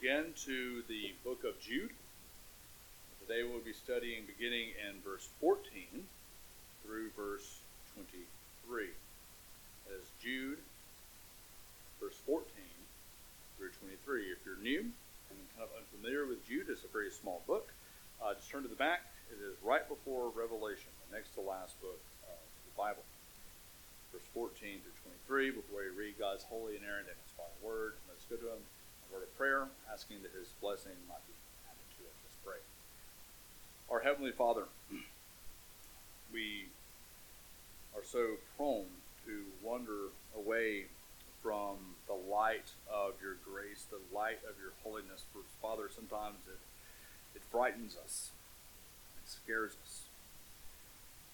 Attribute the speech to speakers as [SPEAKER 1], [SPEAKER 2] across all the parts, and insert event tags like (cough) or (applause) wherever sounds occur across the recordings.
[SPEAKER 1] again to the book of Jude. Today we'll be studying beginning in verse 14 through verse 23. As Jude, verse 14 through 23. If you're new and kind of unfamiliar with Jude, it's a very small book. Uh, just turn to the back. It is right before Revelation, the next to last book of the Bible. Verse 14 through 23, before we read God's holy, inerrant, and inspired word, let's go to Him word of prayer, asking that His blessing might be added to it. Let's pray. Our Heavenly Father, we are so prone to wander away from the light of your grace, the light of your holiness. For Father, sometimes it, it frightens us, it scares us.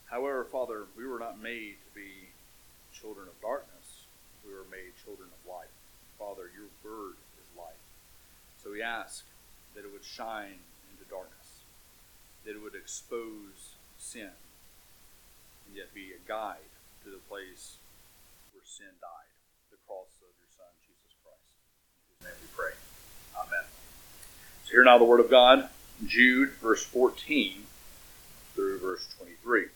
[SPEAKER 1] However, Father, we were not made to be children of darkness. We were made children of light. Father, your word. So we ask that it would shine into darkness, that it would expose sin, and yet be a guide to the place where sin died, the cross of your Son, Jesus Christ. In whose name we pray. Amen. So hear now the word of God, Jude, verse 14 through verse 23.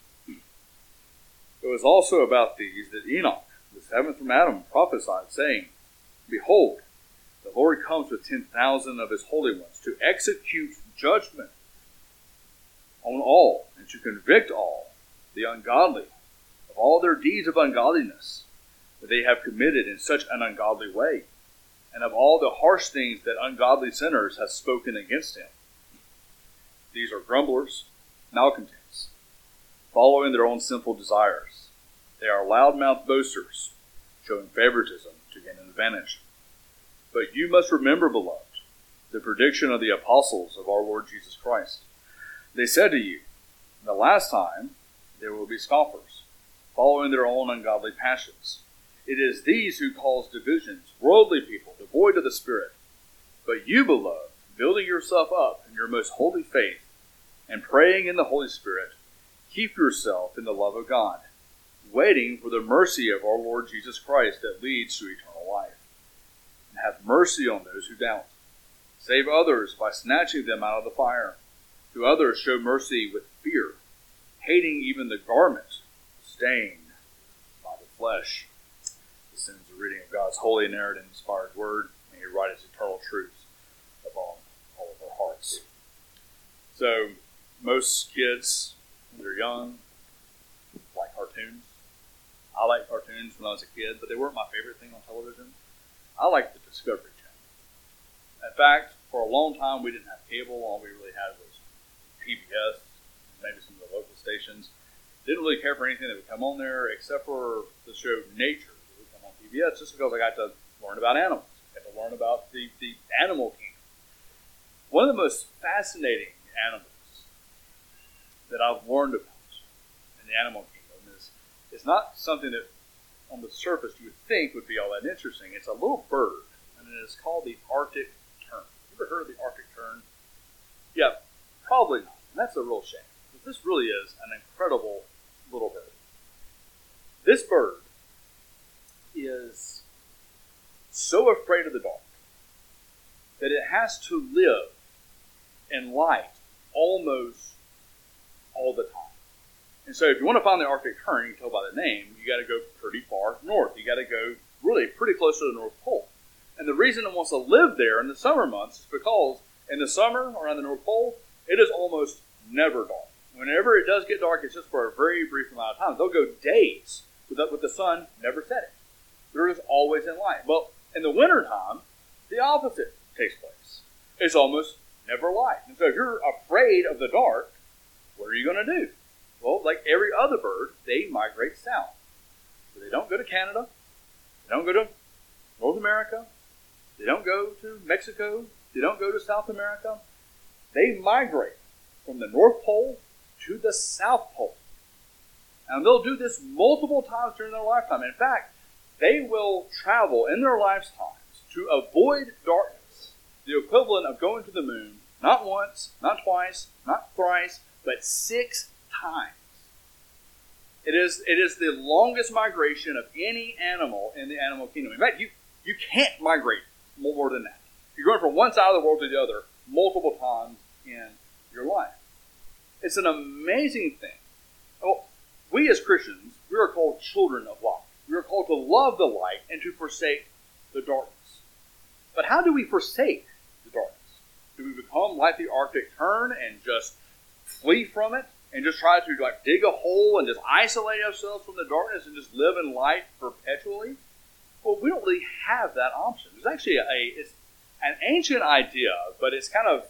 [SPEAKER 1] It was also about these that Enoch, the seventh from Adam, prophesied, saying, Behold, the Lord comes with 10,000 of his holy ones to execute judgment on all and to convict all, the ungodly, of all their deeds of ungodliness that they have committed in such an ungodly way, and of all the harsh things that ungodly sinners have spoken against him. These are grumblers, malcontents, following their own sinful desires. They are loud-mouthed boasters, showing favoritism to gain an advantage. But you must remember, beloved, the prediction of the apostles of our Lord Jesus Christ. They said to you, The last time there will be scoffers, following their own ungodly passions. It is these who cause divisions, worldly people, devoid of the Spirit. But you, beloved, building yourself up in your most holy faith, and praying in the Holy Spirit, keep yourself in the love of God, waiting for the mercy of our Lord Jesus Christ that leads to eternal life have mercy on those who doubt. Save others by snatching them out of the fire. To others show mercy with fear, hating even the garment stained by the flesh. This ends the reading of God's holy, and inspired word. May He write eternal truths upon all of our hearts. So, most kids, when they're young, like cartoons. I liked cartoons when I was a kid, but they weren't my favorite thing on television. I like the Discovery Channel. In fact, for a long time we didn't have cable. All we really had was PBS, maybe some of the local stations. Didn't really care for anything that would come on there except for the show Nature that would come on PBS just because I got to learn about animals. I got to learn about the, the animal kingdom. One of the most fascinating animals that I've learned about in the animal kingdom is, is not something that on the surface you would think would be all that interesting. It's a little bird, and it is called the Arctic tern. You ever heard of the Arctic tern? Yeah, probably not. And that's a real shame. But this really is an incredible little bird. This bird is so afraid of the dark that it has to live in light almost all the time. And so, if you want to find the Arctic tern, you can tell by the name, you got to go pretty far north. You got to go really pretty close to the North Pole. And the reason it wants to live there in the summer months is because in the summer around the North Pole, it is almost never dark. Whenever it does get dark, it's just for a very brief amount of time. They'll go days with the, with the sun never setting. They're just always in light. Well, in the wintertime, the opposite takes place. It's almost never light. And so if you're afraid of the dark, what are you going to do? Well, like every other bird, they migrate south. So they don't go to Canada. They don't go to North America. They don't go to Mexico. They don't go to South America. They migrate from the North Pole to the South Pole. And they'll do this multiple times during their lifetime. In fact, they will travel in their lifetimes to avoid darkness, the equivalent of going to the moon not once, not twice, not thrice, but six times. It is, it is the longest migration of any animal in the animal kingdom. In fact, you, you can't migrate more than that. You're going from one side of the world to the other multiple times in your life. It's an amazing thing. Well, we as Christians, we are called children of light. We are called to love the light and to forsake the darkness. But how do we forsake the darkness? Do we become like the Arctic tern and just flee from it and just try to like dig a hole and just isolate ourselves from the darkness and just live in light perpetually? Well, we don't really have that option. It's actually a it's an ancient idea, but it's kind of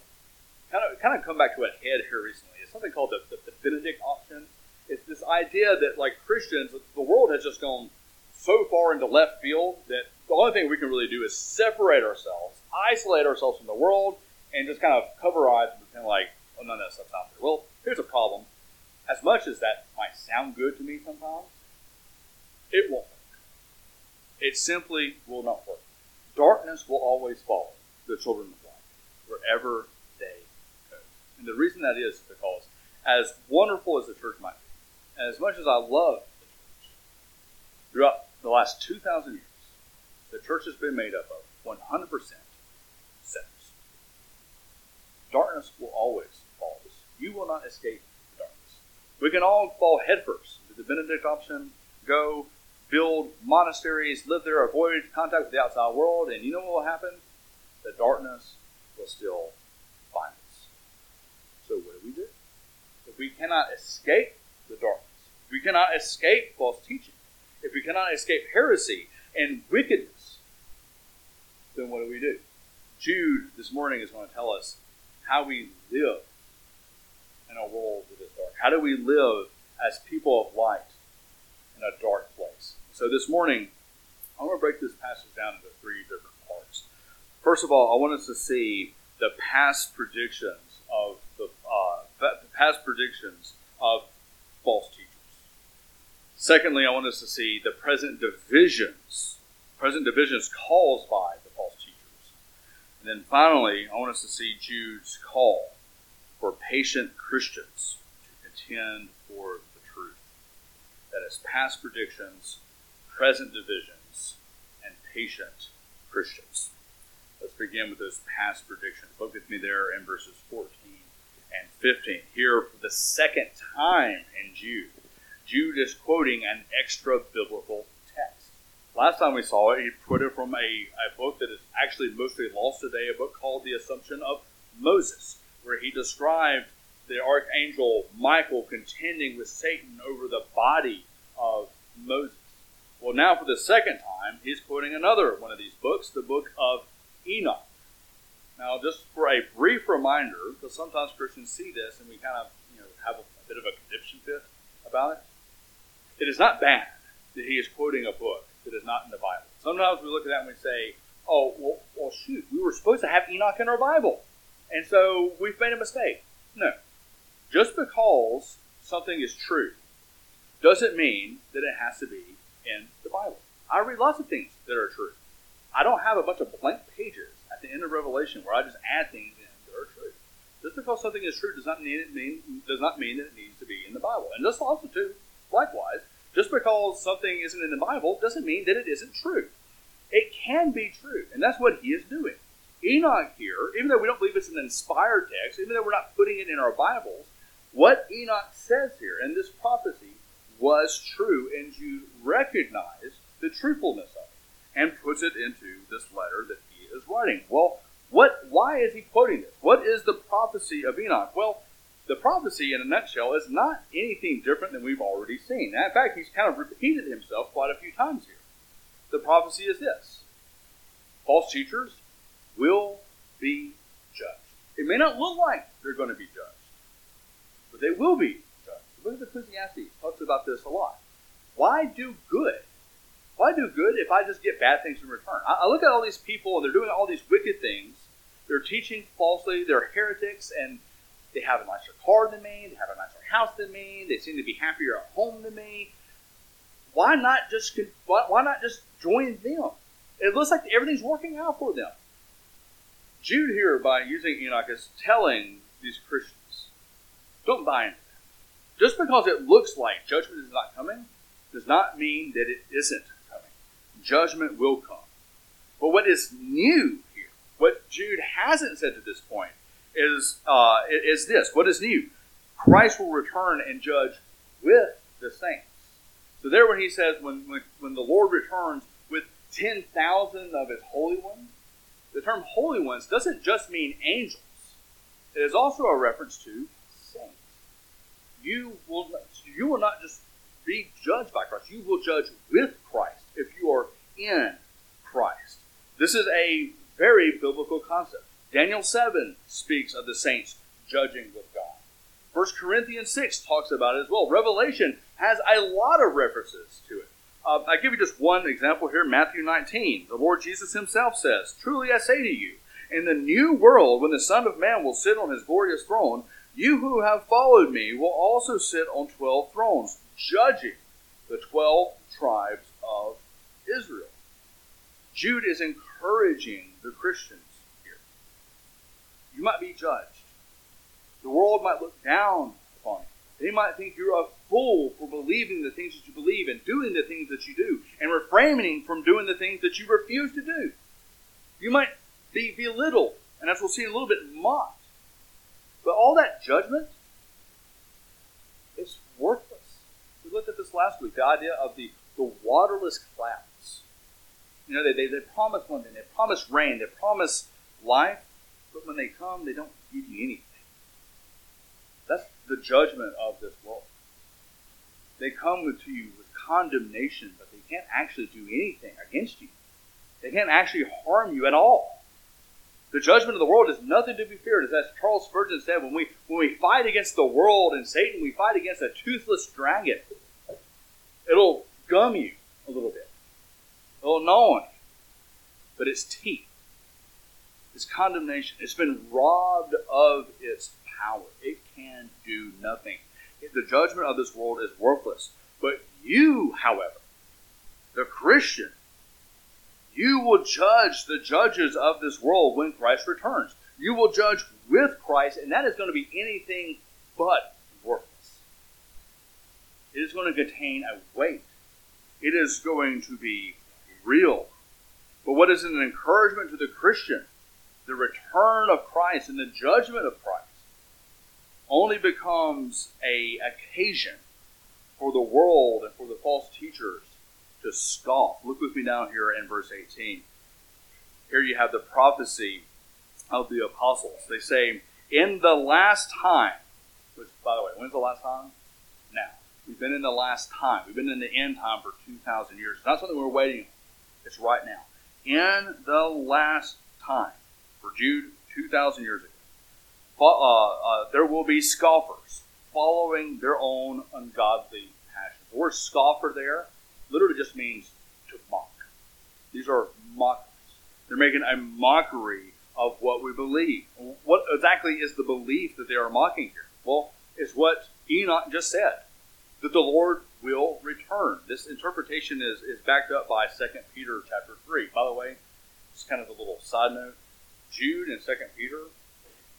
[SPEAKER 1] kind of kind of come back to a head here recently. It's something called the, the, the Benedict option. It's this idea that like Christians, the world has just gone so far into left field that the only thing we can really do is separate ourselves, isolate ourselves from the world, and just kind of cover our eyes and pretend like, oh, none of that stuff's out there. Well, here's a problem. As much as that might sound good to me sometimes, it won't work. It simply will not work. Darkness will always follow the children of light wherever they go. And the reason that is because, as wonderful as the church might be, and as much as I love the church, throughout the last 2,000 years, the church has been made up of 100% sinners. Darkness will always follow us. You will not escape. We can all fall headfirst into the Benedict option, go build monasteries, live there, avoid contact with the outside world, and you know what will happen? The darkness will still find us. So what do we do? If we cannot escape the darkness, if we cannot escape false teaching, if we cannot escape heresy and wickedness, then what do we do? Jude this morning is going to tell us how we live in a world. How do we live as people of light in a dark place? So this morning, I want to break this passage down into three different parts. First of all, I want us to see the past predictions of the uh, past predictions of false teachers. Secondly, I want us to see the present divisions, present divisions caused by the false teachers. And then finally, I want us to see Jude's call for patient Christians contend for the truth. That is, past predictions, present divisions, and patient Christians. Let's begin with those past predictions. Look with me there in verses 14 and 15. Here, for the second time in Jude, Jude is quoting an extra biblical text. Last time we saw it, he it from a, a book that is actually mostly lost today, a book called The Assumption of Moses, where he described the archangel Michael contending with Satan over the body of Moses. Well, now for the second time, he's quoting another one of these books, the book of Enoch. Now, just for a brief reminder, because sometimes Christians see this and we kind of you know have a, a bit of a conniption fit about it. It is not bad that he is quoting a book that is not in the Bible. Sometimes we look at that and we say, oh, well, well, shoot, we were supposed to have Enoch in our Bible. And so we've made a mistake. No. Just because something is true doesn't mean that it has to be in the Bible. I read lots of things that are true. I don't have a bunch of blank pages at the end of Revelation where I just add things in that are true. Just because something is true does not mean it mean does not mean that it needs to be in the Bible. And just also too, likewise, just because something isn't in the Bible doesn't mean that it isn't true. It can be true, and that's what he is doing. Enoch here, even though we don't believe it's an inspired text, even though we're not putting it in our Bibles, what Enoch says here in this prophecy was true, and Jude recognized the truthfulness of it and puts it into this letter that he is writing. Well, what? Why is he quoting this? What is the prophecy of Enoch? Well, the prophecy, in a nutshell, is not anything different than we've already seen. in fact, he's kind of repeated himself quite a few times here. The prophecy is this false teachers will be judged. It may not look like they're going to be judged, they will be judged. The book of Ecclesiastes talks about this a lot. Why do good? Why do good if I just get bad things in return? I, look at all these people and they're doing all these wicked things. They're teaching falsely. They're heretics, and they have a nicer car than me. They have a nicer house than me. They seem to be happier at home than me. Why not just why not just join them? It looks like everything's working out for them. Jude here, by using Enoch, is telling these Christians, don't buy into that. Just because it looks like judgment is not coming, does not mean that it isn't coming. Judgment will come. But what is new here, What Jude hasn't said to this point is, uh, is this what is new? Christ will return and judge with the saints. So, there when he says, when, when, when the Lord returns with 10,000 of his holy ones, the term holy ones doesn't just mean angels, it is also a reference to. You will, you will not just be judged by Christ, you will judge with Christ if you are in Christ. This is a very biblical concept. Daniel 7 speaks of the saints judging with God. 1 Corinthians 6 talks about it as well. Revelation has a lot of references to it. Uh, I give you just one example here Matthew 19. The Lord Jesus himself says, Truly I say to you, in the new world, when the Son of Man will sit on his glorious throne, you who have followed me will also sit on twelve thrones, judging the twelve tribes of Israel. Jude is encouraging the Christians here. You might be judged. The world might look down upon you. They might think you're a fool for believing the things that you believe and doing the things that you do and refraining from doing the things that you refuse to do. You might be belittled, and as we'll see in a little bit, mocked. But all that judgment is worthless. We looked at this last week, the idea of the, the waterless clouds. You know, they, they, they promise one thing, they promise rain, they promise life, but when they come, they don't give you anything. That's the judgment of this world. They come to you with condemnation, but they can't actually do anything against you. They can't actually harm you at all. The judgment of the world is nothing to be feared. As Charles Spurgeon said, when we, when we fight against the world and Satan, we fight against a toothless dragon. It'll gum you a little bit. It'll gnaw on you. But its teeth, its condemnation, it's been robbed of its power. It can do nothing. The judgment of this world is worthless. But you, however, the Christian, you will judge the judges of this world when Christ returns. You will judge with Christ, and that is going to be anything but worthless. It is going to contain a weight. It is going to be real. But what is an encouragement to the Christian? The return of Christ and the judgment of Christ only becomes a occasion for the world and for the false teachers to scoff. Look with me down here in verse 18. Here you have the prophecy of the apostles. They say, In the last time, which, by the way, when's the last time? Now. We've been in the last time. We've been in the end time for 2,000 years. It's not something we're waiting on. It's right now. In the last time, for Jude 2,000 years ago, uh, uh, there will be scoffers following their own ungodly passions. The word scoffer there literally just means to mock. These are mockers. They're making a mockery of what we believe. What exactly is the belief that they are mocking here? Well, it's what Enoch just said that the Lord will return. This interpretation is, is backed up by 2 Peter chapter 3. By the way, just kind of a little side note. Jude and 2 Peter,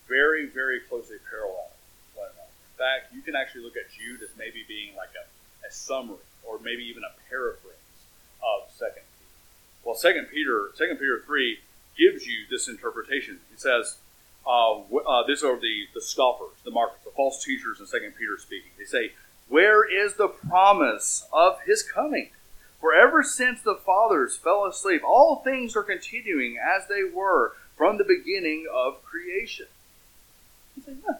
[SPEAKER 1] very, very closely parallel. In fact, you can actually look at Jude as maybe being like a, a summary or maybe even a paraphrase of Second Peter. Well, Second Peter, Second Peter three gives you this interpretation. It says, uh, uh, "These are the the scoffers, the mockers, the false teachers." In Second Peter speaking, they say, "Where is the promise of His coming?" For ever since the fathers fell asleep, all things are continuing as they were from the beginning of creation. You say, no,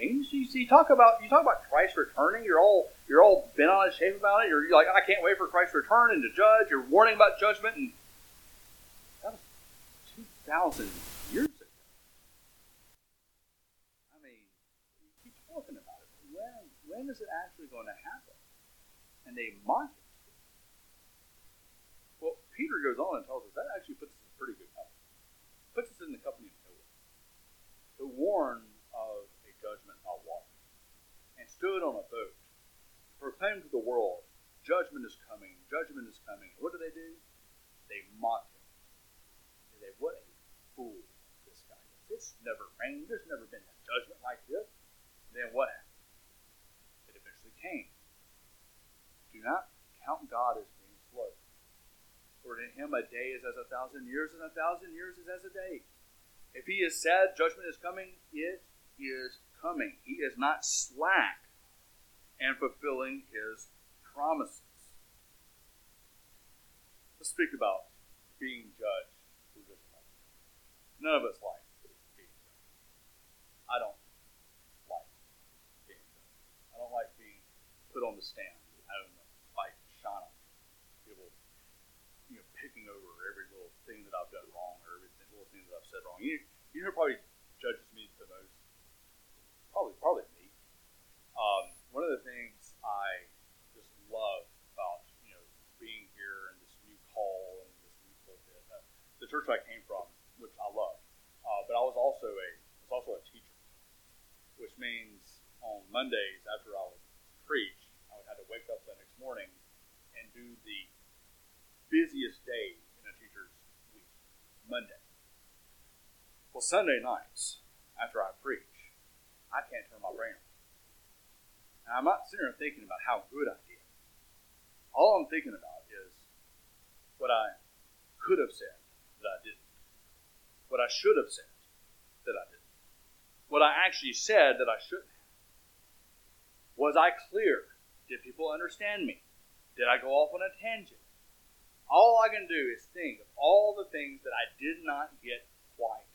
[SPEAKER 1] You, see, talk about you talk about Christ returning. You're all you're all bent on of shape about it. You're, you're like, I can't wait for Christ's return and to judge. You're warning about judgment, and that was two thousand years ago. I mean, you keep talking about it. When when is it actually going to happen? And they mock it. Well, Peter goes on and tells us that actually puts us in pretty good company. Puts us in the company of Noah to warn of judgment on water, and stood on a boat, proclaimed to the world, Judgment is coming, judgment is coming. What do they do? They mock him. They say, What a fool this guy is. It's never rained. There's never been a judgment like this. Then what happened? It eventually came. Do not count God as being slow. For to him a day is as a thousand years, and a thousand years is as a day. If he has said judgment is coming, it is coming. He is not slack in fulfilling his promises. Let's speak about being judged. None of us like being judged. I don't like being judged. I don't like being put on the stand, shine on me. People, you know, picking over every little thing that I've done wrong or every little thing that I've said wrong. You, you probably judges me the most. Probably, probably me. Um, one of the things I just love the church I came from, which I love. Uh, but I was also a was also a teacher, which means on Mondays after I would preach, I would have to wake up the next morning and do the busiest day in a teacher's week, Monday. Well, Sunday nights after I preach, I can't turn my brain on. And I'm not sitting there thinking about how good I did. All I'm thinking about is what I could have said that I didn't. What I should have said that I didn't. What I actually said that I shouldn't. Was I clear? Did people understand me? Did I go off on a tangent? All I can do is think of all the things that I did not get quite.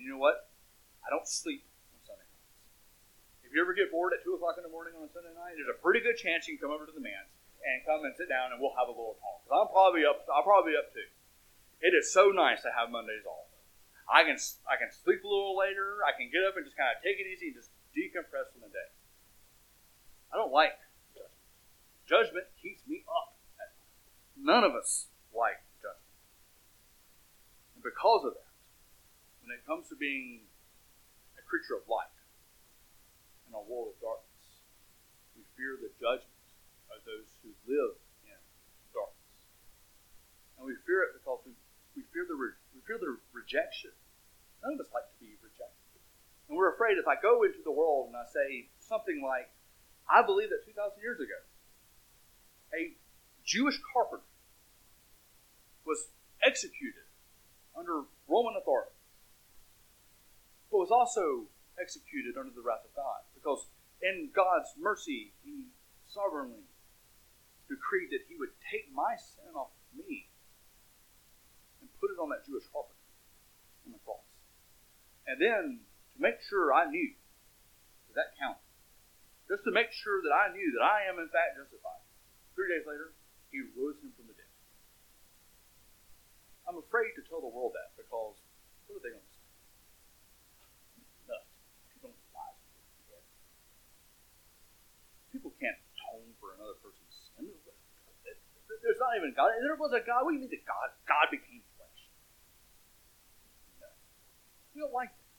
[SPEAKER 1] And you know what? I don't sleep on Sunday nights. If you ever get bored at 2 o'clock in the morning on a Sunday night, there's a pretty good chance you can come over to the manse and come and sit down and we'll have a little talk. Cause I'm probably up. I'm probably up too. It is so nice to have Mondays off. I can I can sleep a little later. I can get up and just kind of take it easy and just decompress from the day. I don't like judgment. Judgment keeps me up. None of us like judgment. And because of that, when it comes to being a creature of light in a world of darkness, we fear the judgment of those who live in darkness. And we fear it because we, we fear the re, we fear the rejection. None of us like to be rejected. And we're afraid if I go into the world and I say something like, I believe that 2,000 years ago, a Jewish carpenter was executed under Roman authority, but was also executed under the wrath of God. Because in God's mercy, He sovereignly decreed that he would take my sin off of me and put it on that Jewish carpenter on the cross. And then to make sure I knew that, that counted, just to make sure that I knew that I am in fact justified, three days later, he rose him from the dead. I'm afraid to tell the world that because what are they going to say? Nuts. People don't lie People can't atone for another person's there's not even God. There was a God. What do you mean that God? God became flesh. No. We don't like that.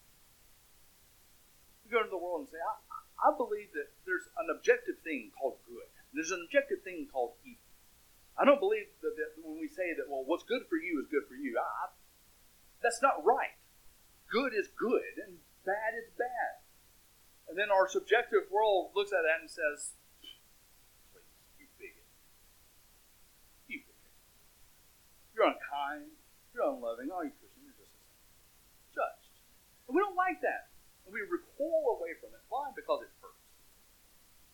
[SPEAKER 1] We go into the world and say, I, I believe that there's an objective thing called good. There's an objective thing called evil. I don't believe that, that when we say that, well, what's good for you is good for you. I, that's not right. Good is good, and bad is bad. And then our subjective world looks at that and says, You're unkind. You're unloving. Oh, you Christian, you're just. Judged. And we don't like that. And we recoil away from it. Why? Because it hurts.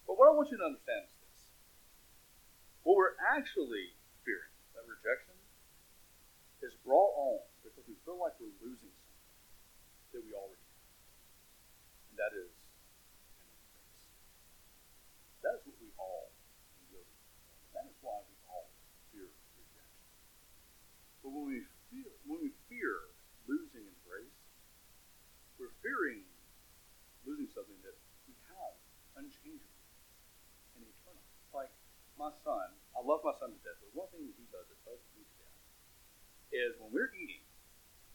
[SPEAKER 1] But what I want you to understand is this. What we're actually fearing, that rejection, is brought on because we feel like we're losing something that we already have. And that is an embrace. That is what we all But when we feel, when we fear losing embrace, we're fearing losing something that we have unchangeable and eternal. Like my son, I love my son to death, but one thing that he does that does me to death is when we're eating,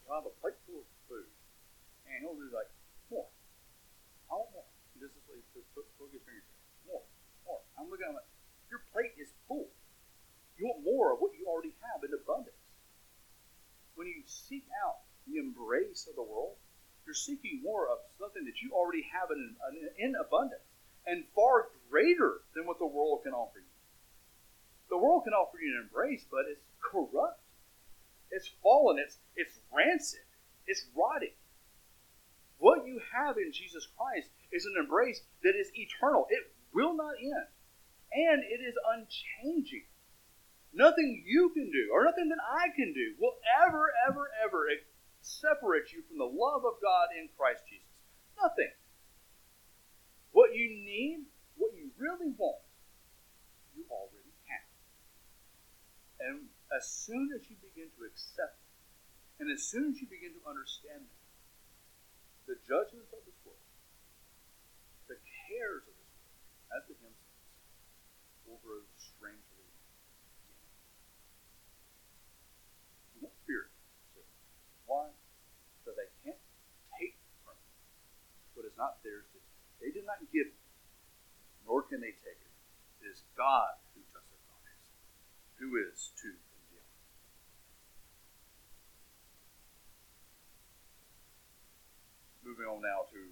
[SPEAKER 1] he'll have a plate full of food, and he'll be like, more. I want more. He does this way, put, put, put his fingers More, more. I'm looking at him like, your plate is full. You want more of what you already have in abundance when you seek out the embrace of the world, you're seeking more of something that you already have in, in abundance and far greater than what the world can offer you. The world can offer you an embrace, but it's corrupt. It's fallen. It's it's rancid. It's rotting. What you have in Jesus Christ is an embrace that is eternal. It will not end. And it is unchanging. Nothing you can do, or nothing that I can do, will ever, ever, ever separate you from the love of God in Christ Jesus. Nothing. What you need, what you really want, you already have. And as soon as you begin to accept it, and as soon as you begin to understand it, the judgments of this world, the cares of this world, as the hymn says, will grow strangely dim. You won't fear it. Why? So they can't take from you what is not theirs they did not give it, nor can they take it. It is God who justifies. Who is to condemn? Moving on now to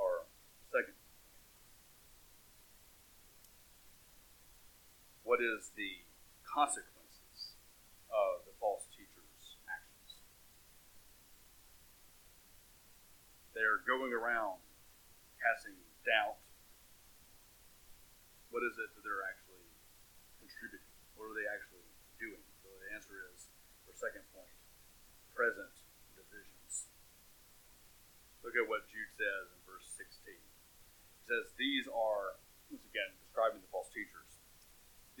[SPEAKER 1] our second. What is the consequences of the false teacher's actions? They're going around casting doubt, what is it that they're actually contributing? What are they actually doing? So the answer is, for second point, present divisions. Look at what Jude says in verse 16. He says, These are, once again, describing the false teachers,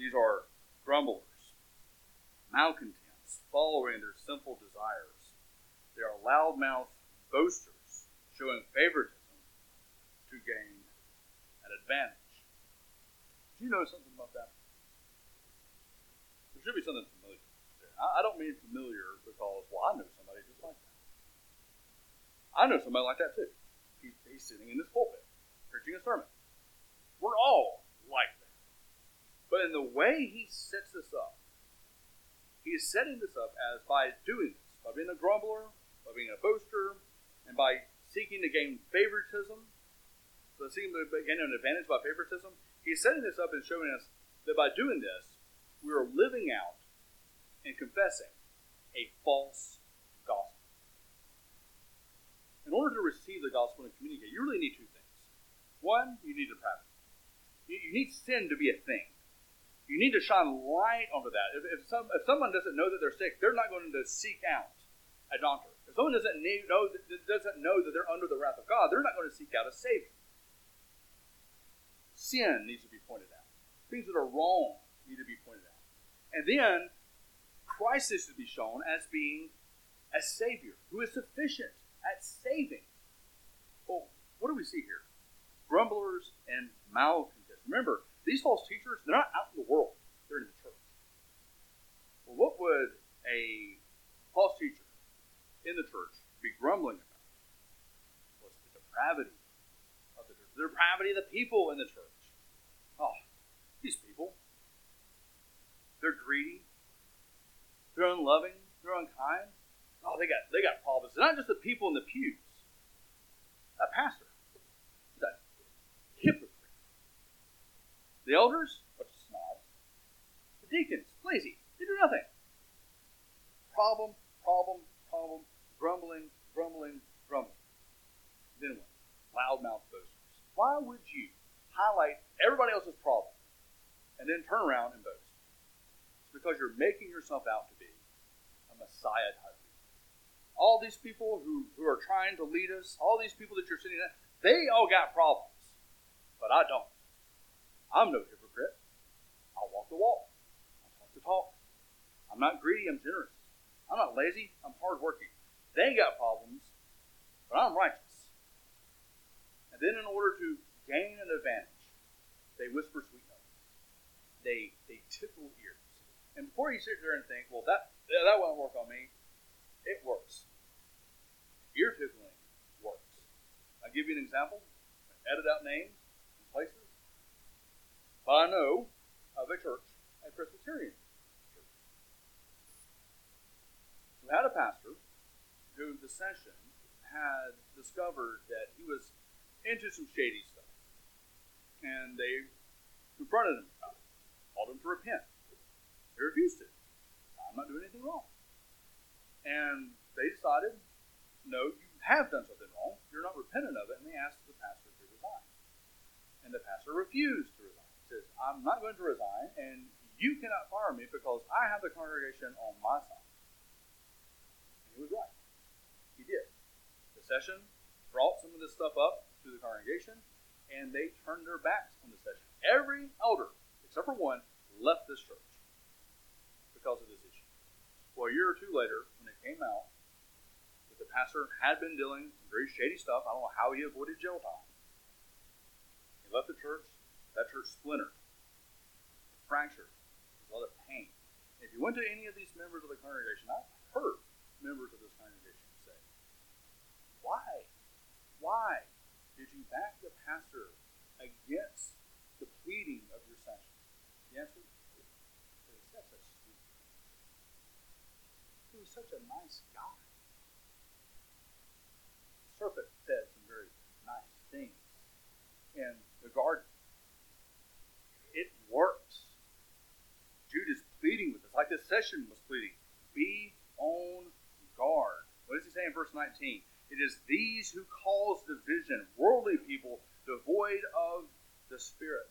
[SPEAKER 1] these are grumblers, malcontents, following their sinful desires. They are loudmouth boasters, showing favoritism to gain an advantage. Do you know something about that? There should be something familiar. I don't mean familiar because, well, I know somebody just like that. I know somebody like that too. He's, he's sitting in this pulpit, preaching a sermon. We're all like that. But in the way he sets this up, he is setting this up as by doing this, by being a grumbler, by being a boaster, and by seeking to gain favoritism, so seeking to gain an advantage by favoritism, he's setting this up and showing us that by doing this, we are living out and confessing a false gospel. In order to receive the gospel and communicate, you really need two things. One, you need depravity. You, you need sin to be a thing. You need to shine light onto that. If, if, some, if someone doesn't know that they're sick, they're not going to seek out a doctor. If someone doesn't know, doesn't know that they're under the wrath of God, they're not going to seek out a Savior. Sin needs to be pointed out. Things that are wrong need to be pointed out. And then Christ is to be shown as being a Savior who is sufficient at saving. Well, what do we see here? Grumblers and malcontents. Remember, these false teachers, they're not out in the world, they're in the church. Well, what would a false teacher in the church be grumbling about? The depravity of the church, the depravity of the people in the church. Oh, these people. They're greedy. They're unloving. They're unkind. Oh, they got they got problems. It's not just the people in the pews. A pastor. A hypocrite. The elders, bunch of snobs. The deacons, lazy. They do nothing. Problem, problem, problem, grumbling, grumbling, grumbling. Then what? Loudmouth boasting. Why would you highlight everybody else's problem and then turn around and boast? It's because you're making yourself out to be a Messiah type All these people who, who are trying to lead us, all these people that you're sitting at, they all got problems. But I don't. I'm no hypocrite. I walk the walk. I talk the talk. I'm not greedy, I'm generous. I'm not lazy, I'm hardworking. They got problems, but I'm righteous. And then, in order to gain an advantage, they whisper sweet nothings. They they tickle ears. And before you sit there and think, well, that that won't work on me, it works. Ear tickling works. I'll give you an example. I Edit out names and places. But I know of a church, a Presbyterian church, who had a pastor who the session had discovered that he was into some shady stuff. And they confronted him about it, called him to repent. He refused to. I'm not doing anything wrong. And they decided, no, you have done something wrong. You're not repentant of it. And they asked the pastor to resign. And the pastor refused to resign. He says, I'm not going to resign, and you cannot fire me because I have the congregation on my side. And he was right. He did. The session brought some of this stuff up to the congregation, and they turned their backs on the session. Every elder, except for one, left this church because of this issue. Well, a year or two later, when it came out that the pastor had been doing some very shady stuff, I don't know how he avoided jail time. He left the church. That church splintered, fractured, a lot of pain. If you went to any of these members of the congregation, I've heard members of this congregation say, "Why, why did you back the pastor against the pleading of your session?" The answer He was such a nice guy. The serpent said some very nice things in the garden. It works. Jude is pleading with us, like this session was pleading. Be on guard. What does he say in verse 19? It is these who cause division, worldly people devoid of the Spirit.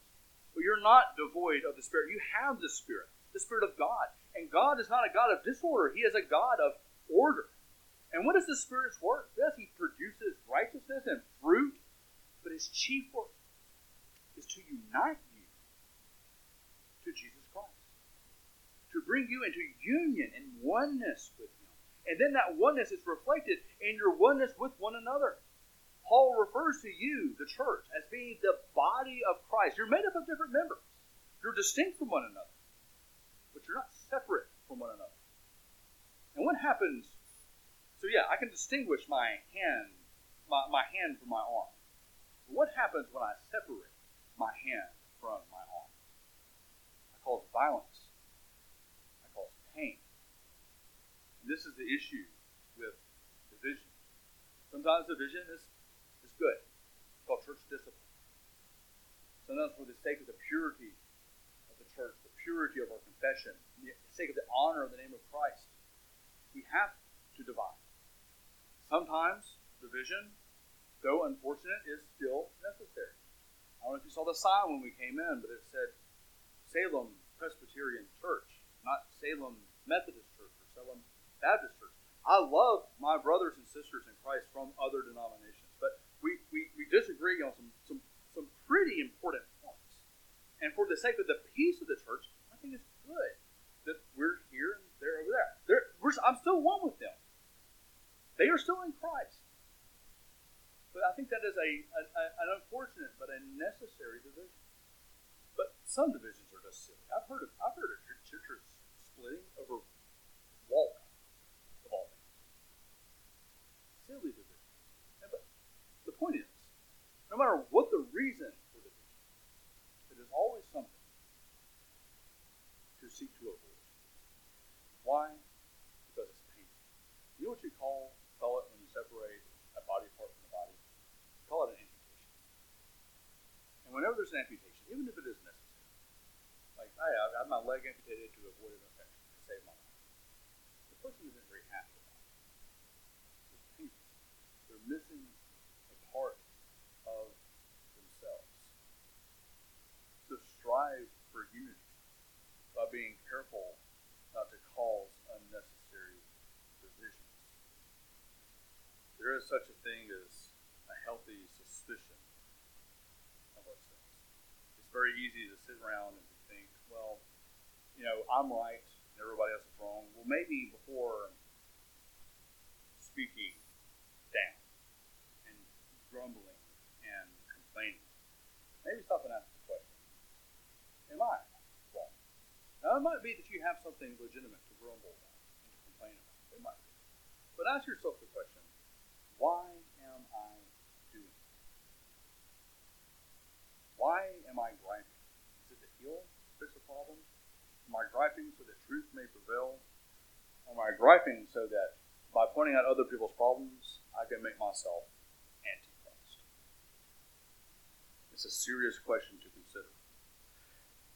[SPEAKER 1] But you're not devoid of the Spirit. You have the Spirit, the Spirit of God. And God is not a God of disorder, He is a God of order. And what is the Spirit's work? Yes, He produces righteousness and fruit, but His chief work is to unite you to Jesus Christ, to bring you into union and oneness with Him. And then that oneness is reflected in your oneness with one another. Paul refers to you, the church, as being the body of Christ. You're made up of different members. You're distinct from one another but you're not separate from one another. And what happens? So yeah, I can distinguish my hand, my, my hand from my arm. But what happens when I separate my hand from my arm? I cause violence. I cause pain. Issue with division. Sometimes division is, is good. It's called church discipline. Sometimes for the sake of the purity of the church, the purity of our confession, the sake of the honor of the name of Christ, we have to divide. Sometimes division, though unfortunate, is still necessary. I don't know if you saw the sign when we came in, but it said Salem Presbyterian Church, not Salem Methodist Church or Salem Baptist Church. I love my brothers and sisters in Christ from other denominations, but we, we, we disagree on some, some, some pretty important points. And for the sake of the peace of the church, I think it's good that we're here and they're over there. They're, I'm still one with them. They are still in Christ. But I think that is a, a, a an unfortunate but a necessary division. But some divisions are just silly. I've heard of I've heard of churches splitting over wall of all things. But the point is, no matter what the reason for the division, it is always something to seek to avoid. Why? Because it's painful. You know what you call call it when you separate a body part from the body? You call it an amputation. And whenever there's an amputation, even if it is necessary, like I have had my leg amputated to avoid an infection to save my life. The person isn't very happy about it. It's painful. Missing a part of themselves. To strive for unity by being careful not to cause unnecessary divisions. There is such a thing as a healthy suspicion of ourselves. It's very easy to sit around and think, well, you know, I'm right and everybody else is wrong. Well, maybe before speaking grumbling and complaining, maybe stop and ask the question Am I now, it might be that you have something legitimate to grumble about and to complain about. It might be. But ask yourself the question why am I doing this? Why am I griping? Is it to heal, fix a problem? Am I griping so that truth may prevail? Am I griping so that by pointing out other people's problems, I can make myself It's a serious question to consider.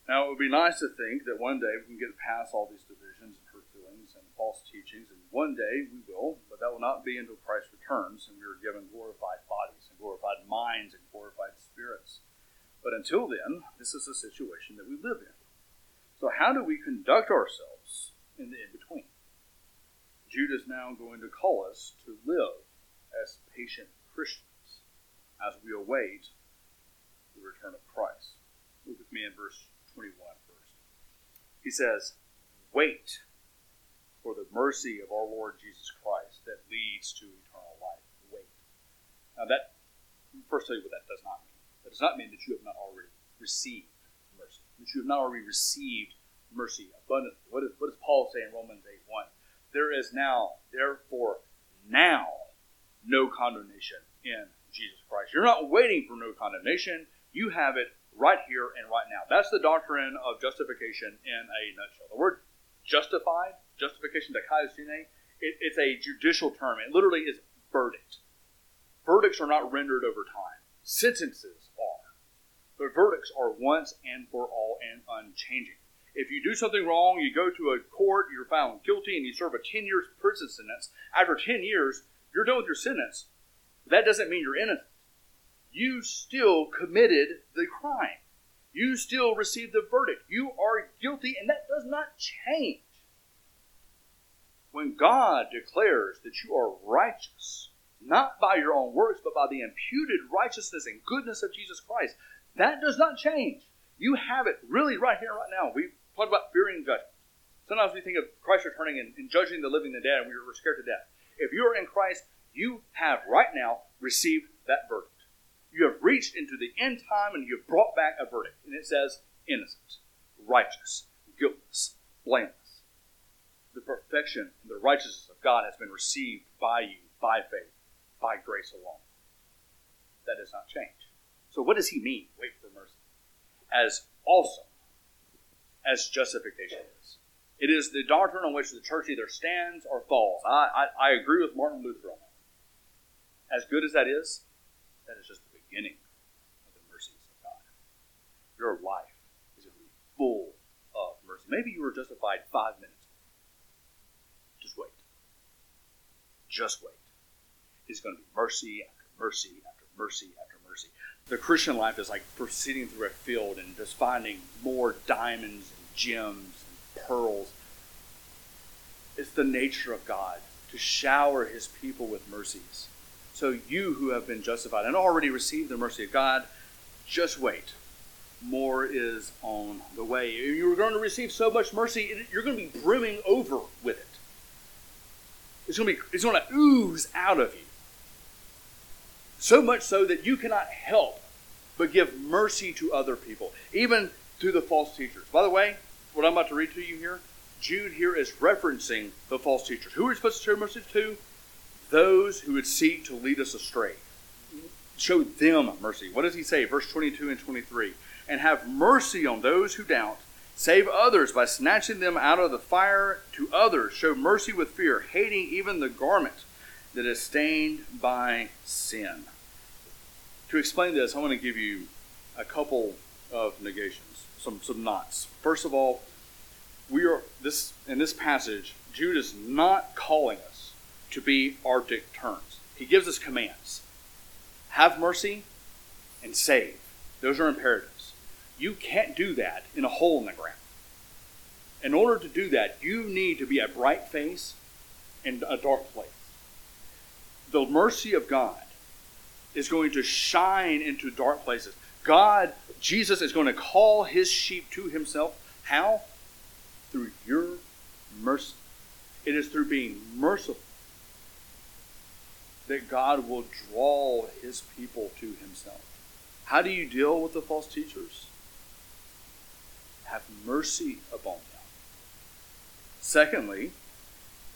[SPEAKER 1] Now, it would be nice to think that one day we can get past all these divisions and hurt feelings and false teachings, and one day we will, but that will not be until Christ returns and we are given glorified bodies and glorified minds and glorified spirits. But until then, this is the situation that we live in. So, how do we conduct ourselves in the in between? Jude is now going to call us to live as patient Christians as we await return of Christ. Look with me in verse 21 first. He says, Wait for the mercy of our Lord Jesus Christ that leads to eternal life. Wait. Now, that, first, tell you what that does not mean. That does not mean that you have not already received mercy, that you have not already received mercy abundantly. What, is, what does Paul say in Romans 8 1? There is now, therefore, now no condemnation in Jesus Christ. You're not waiting for no condemnation. You have it right here and right now. That's the doctrine of justification in a nutshell. The word justified, justification, dikaiosune, it, it's a judicial term. It literally is verdict. Verdicts are not rendered over time. Sentences are. But verdicts are once and for all and unchanging. If you do something wrong, you go to a court, you're found guilty, and you serve a 10 years prison sentence. After 10 years, you're done with your sentence. That doesn't mean you're innocent. You still committed the crime. You still received the verdict. You are guilty, and that does not change. When God declares that you are righteous, not by your own works, but by the imputed righteousness and goodness of Jesus Christ, that does not change. You have it really right here, right now. We talk about fearing judgment. Sometimes we think of Christ returning and, and judging the living and the dead, and we're scared to death. If you are in Christ, you have right now received that verdict. You have reached into the end time and you have brought back a verdict. And it says innocent, righteous, guiltless, blameless. The perfection and the righteousness of God has been received by you by faith, by grace alone. That does not change. So, what does he mean? Wait for mercy. As awesome as justification is. It is the doctrine on which the church either stands or falls. I, I, I agree with Martin Luther on that. As good as that is, that is just the beginning of the mercies of God. Your life is going to be full of mercy. Maybe you were justified five minutes. Just wait. Just wait. It's going to be mercy after mercy after mercy after mercy. The Christian life is like proceeding through a field and just finding more diamonds and gems and pearls. It's the nature of God to shower his people with mercies. So you who have been justified and already received the mercy of God, just wait. More is on the way. You're going to receive so much mercy, you're going to be brimming over with it. It's going to be it's going to ooze out of you. So much so that you cannot help but give mercy to other people, even to the false teachers. By the way, what I'm about to read to you here, Jude here is referencing the false teachers. Who are we supposed to show mercy to? Those who would seek to lead us astray. Show them mercy. What does he say? Verse 22 and 23. And have mercy on those who doubt. Save others by snatching them out of the fire. To others, show mercy with fear, hating even the garment that is stained by sin. To explain this, I want to give you a couple of negations some some knots. First of all, we are this in this passage, Jude is not calling us to be Arctic terms. He gives us commands. Have mercy and save. Those are imperatives. You can't do that in a hole in the ground. In order to do that, you need to be a bright face in a dark place. The mercy of God is going to shine into dark places. God, Jesus, is going to call his sheep to himself. How? Through your mercy. It is through being merciful that God will draw his people to himself. How do you deal with the false teachers? Have mercy upon them. Secondly,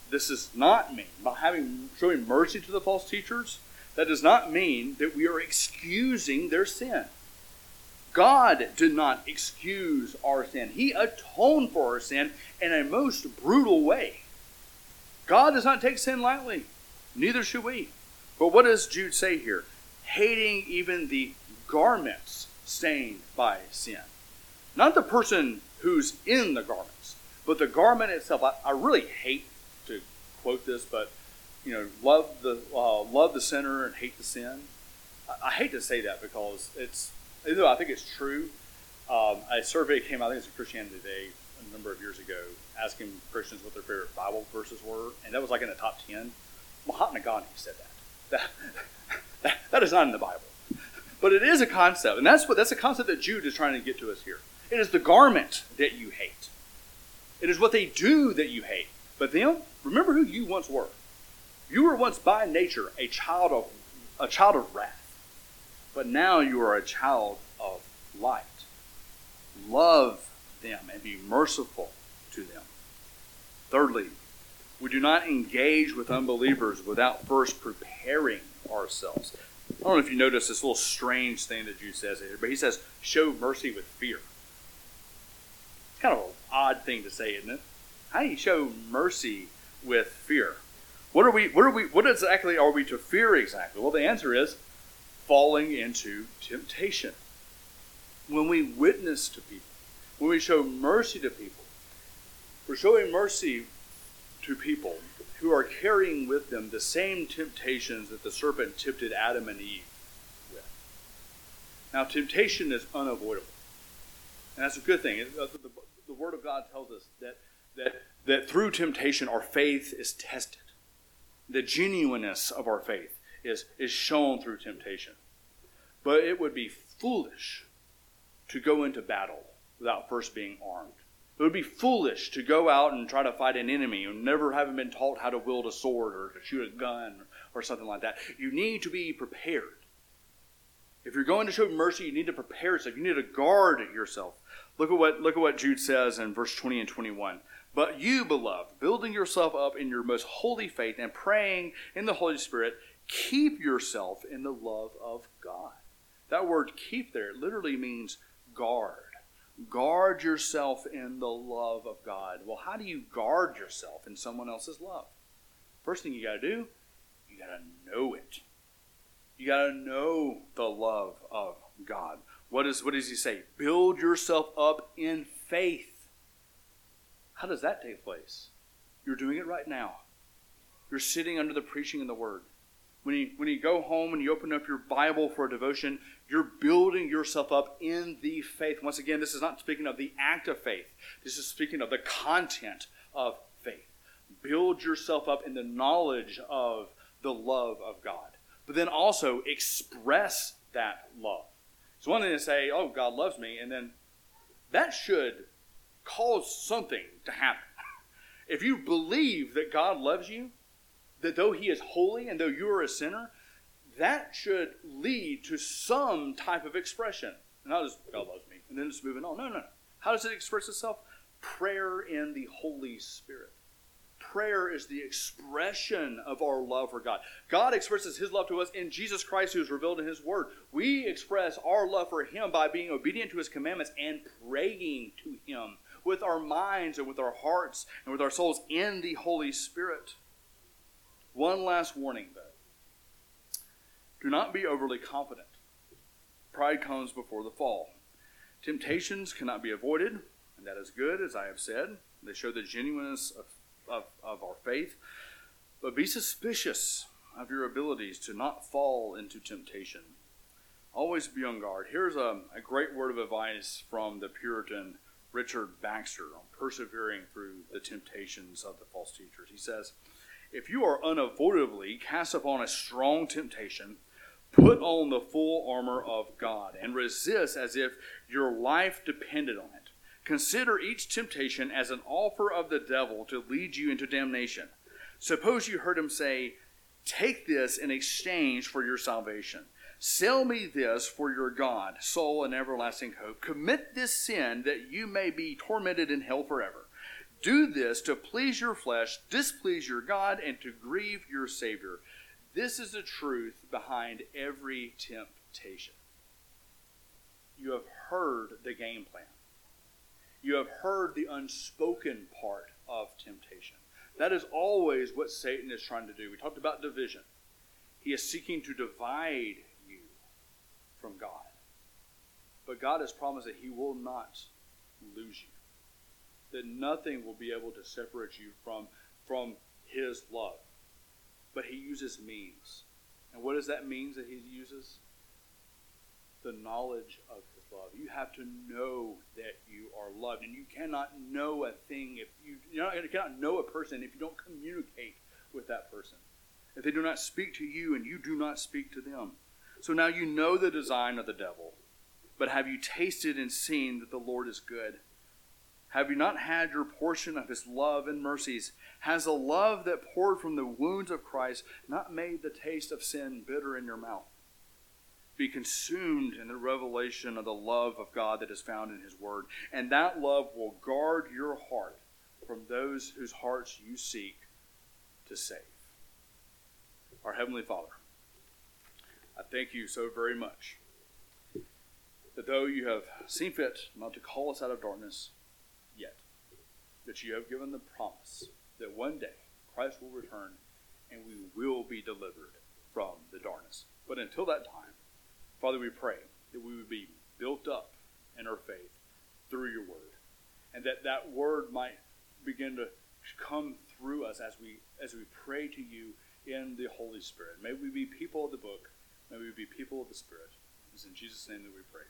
[SPEAKER 1] this does not mean by having showing mercy to the false teachers, that does not mean that we are excusing their sin. God did not excuse our sin. He atoned for our sin in a most brutal way. God does not take sin lightly. Neither should we. But what does Jude say here? Hating even the garments stained by sin. Not the person who's in the garments, But the garment itself, I, I really hate to quote this, but you know, love the uh, love the sinner and hate the sin. I, I, hate to say that because it's, though I think it's true. Um, a survey came out, I think it's a Christianity Today, a number of years ago, asking Christians what their favorite Bible verses were, and that was like in the top ten. Mahatma Gandhi said that. That, that, that is not in the Bible. But it is a concept, and that's what that's a concept that Jude is trying to get to us here. It is the garment that you hate. It is what they do that you hate. But them, remember who you once were. You were once by nature a child of a child of wrath. But now you are a child of light. Love them and be merciful to them. Thirdly, we do not engage with unbelievers without first preparing ourselves. I don't know if you notice this little strange thing that Jude says here, but he says, show mercy with fear. It's kind of an odd thing to say, isn't it? How do you show mercy with fear? What are we what are we what exactly are we to fear exactly? Well the answer is falling into temptation. When we witness to people, when we show mercy to people, we're showing mercy to people who are carrying with them the same temptations that the serpent tempted Adam and Eve with. Now, temptation is unavoidable. And that's a good thing. Uh, the, the, the Word of God tells us that, that, that through temptation, our faith is tested. The genuineness of our faith is, is shown through temptation. But it would be foolish to go into battle without first being armed. It would be foolish to go out and try to fight an enemy who never haven't been taught how to wield a sword or to shoot a gun or something like that. You need to be prepared. If you're going to show mercy, you need to prepare yourself. You need to guard yourself. Look at what look at what Jude says in verse 20 and 21. But you, beloved, building yourself up in your most holy faith and praying in the Holy Spirit, keep yourself in the love of God. That word keep there literally means guard. Guard yourself in the love of God. Well, how do you guard yourself in someone else's love? First thing you got to do, you got to know it. You got to know the love of God. What, is, what does he say? Build yourself up in faith. How does that take place? You're doing it right now. You're sitting under the preaching of the word. When you, when you go home and you open up your Bible for a devotion, you're building yourself up in the faith. Once again, this is not speaking of the act of faith, this is speaking of the content of faith. Build yourself up in the knowledge of the love of God, but then also express that love. It's one thing to say, oh, God loves me, and then that should cause something to happen. (laughs) if you believe that God loves you, that though he is holy and though you are a sinner, that should lead to some type of expression. Not just God loves me, and then just moving on. No, no, no. How does it express itself? Prayer in the Holy Spirit. Prayer is the expression of our love for God. God expresses His love to us in Jesus Christ, who is revealed in His Word. We express our love for Him by being obedient to His commandments and praying to Him with our minds and with our hearts and with our souls in the Holy Spirit. One last warning, though. Do not be overly confident. Pride comes before the fall. Temptations cannot be avoided, and that is good, as I have said. They show the genuineness of, of, of our faith. But be suspicious of your abilities to not fall into temptation. Always be on guard. Here's a, a great word of advice from the Puritan Richard Baxter on persevering through the temptations of the false teachers. He says, if you are unavoidably cast upon a strong temptation, put on the full armor of God and resist as if your life depended on it. Consider each temptation as an offer of the devil to lead you into damnation. Suppose you heard him say, Take this in exchange for your salvation. Sell me this for your God, soul, and everlasting hope. Commit this sin that you may be tormented in hell forever. Do this to please your flesh, displease your God, and to grieve your Savior. This is the truth behind every temptation. You have heard the game plan. You have heard the unspoken part of temptation. That is always what Satan is trying to do. We talked about division. He is seeking to divide you from God. But God has promised that He will not lose you. That nothing will be able to separate you from, from His love. But He uses means. And what does that means that He uses? The knowledge of His love. You have to know that you are loved. And you cannot know a thing if you, you, you cannot know a person if you don't communicate with that person. If they do not speak to you and you do not speak to them. So now you know the design of the devil. But have you tasted and seen that the Lord is good? Have you not had your portion of his love and mercies? Has the love that poured from the wounds of Christ not made the taste of sin bitter in your mouth? Be consumed in the revelation of the love of God that is found in his word, and that love will guard your heart from those whose hearts you seek to save. Our Heavenly Father, I thank you so very much that though you have seen fit not to call us out of darkness, that you have given the promise that one day Christ will return and we will be delivered from the darkness. But until that time, Father, we pray that we would be built up in our faith through your word, and that that word might begin to come through us as we as we pray to you in the Holy Spirit. May we be people of the book. May we be people of the Spirit. It's in Jesus' name that we pray.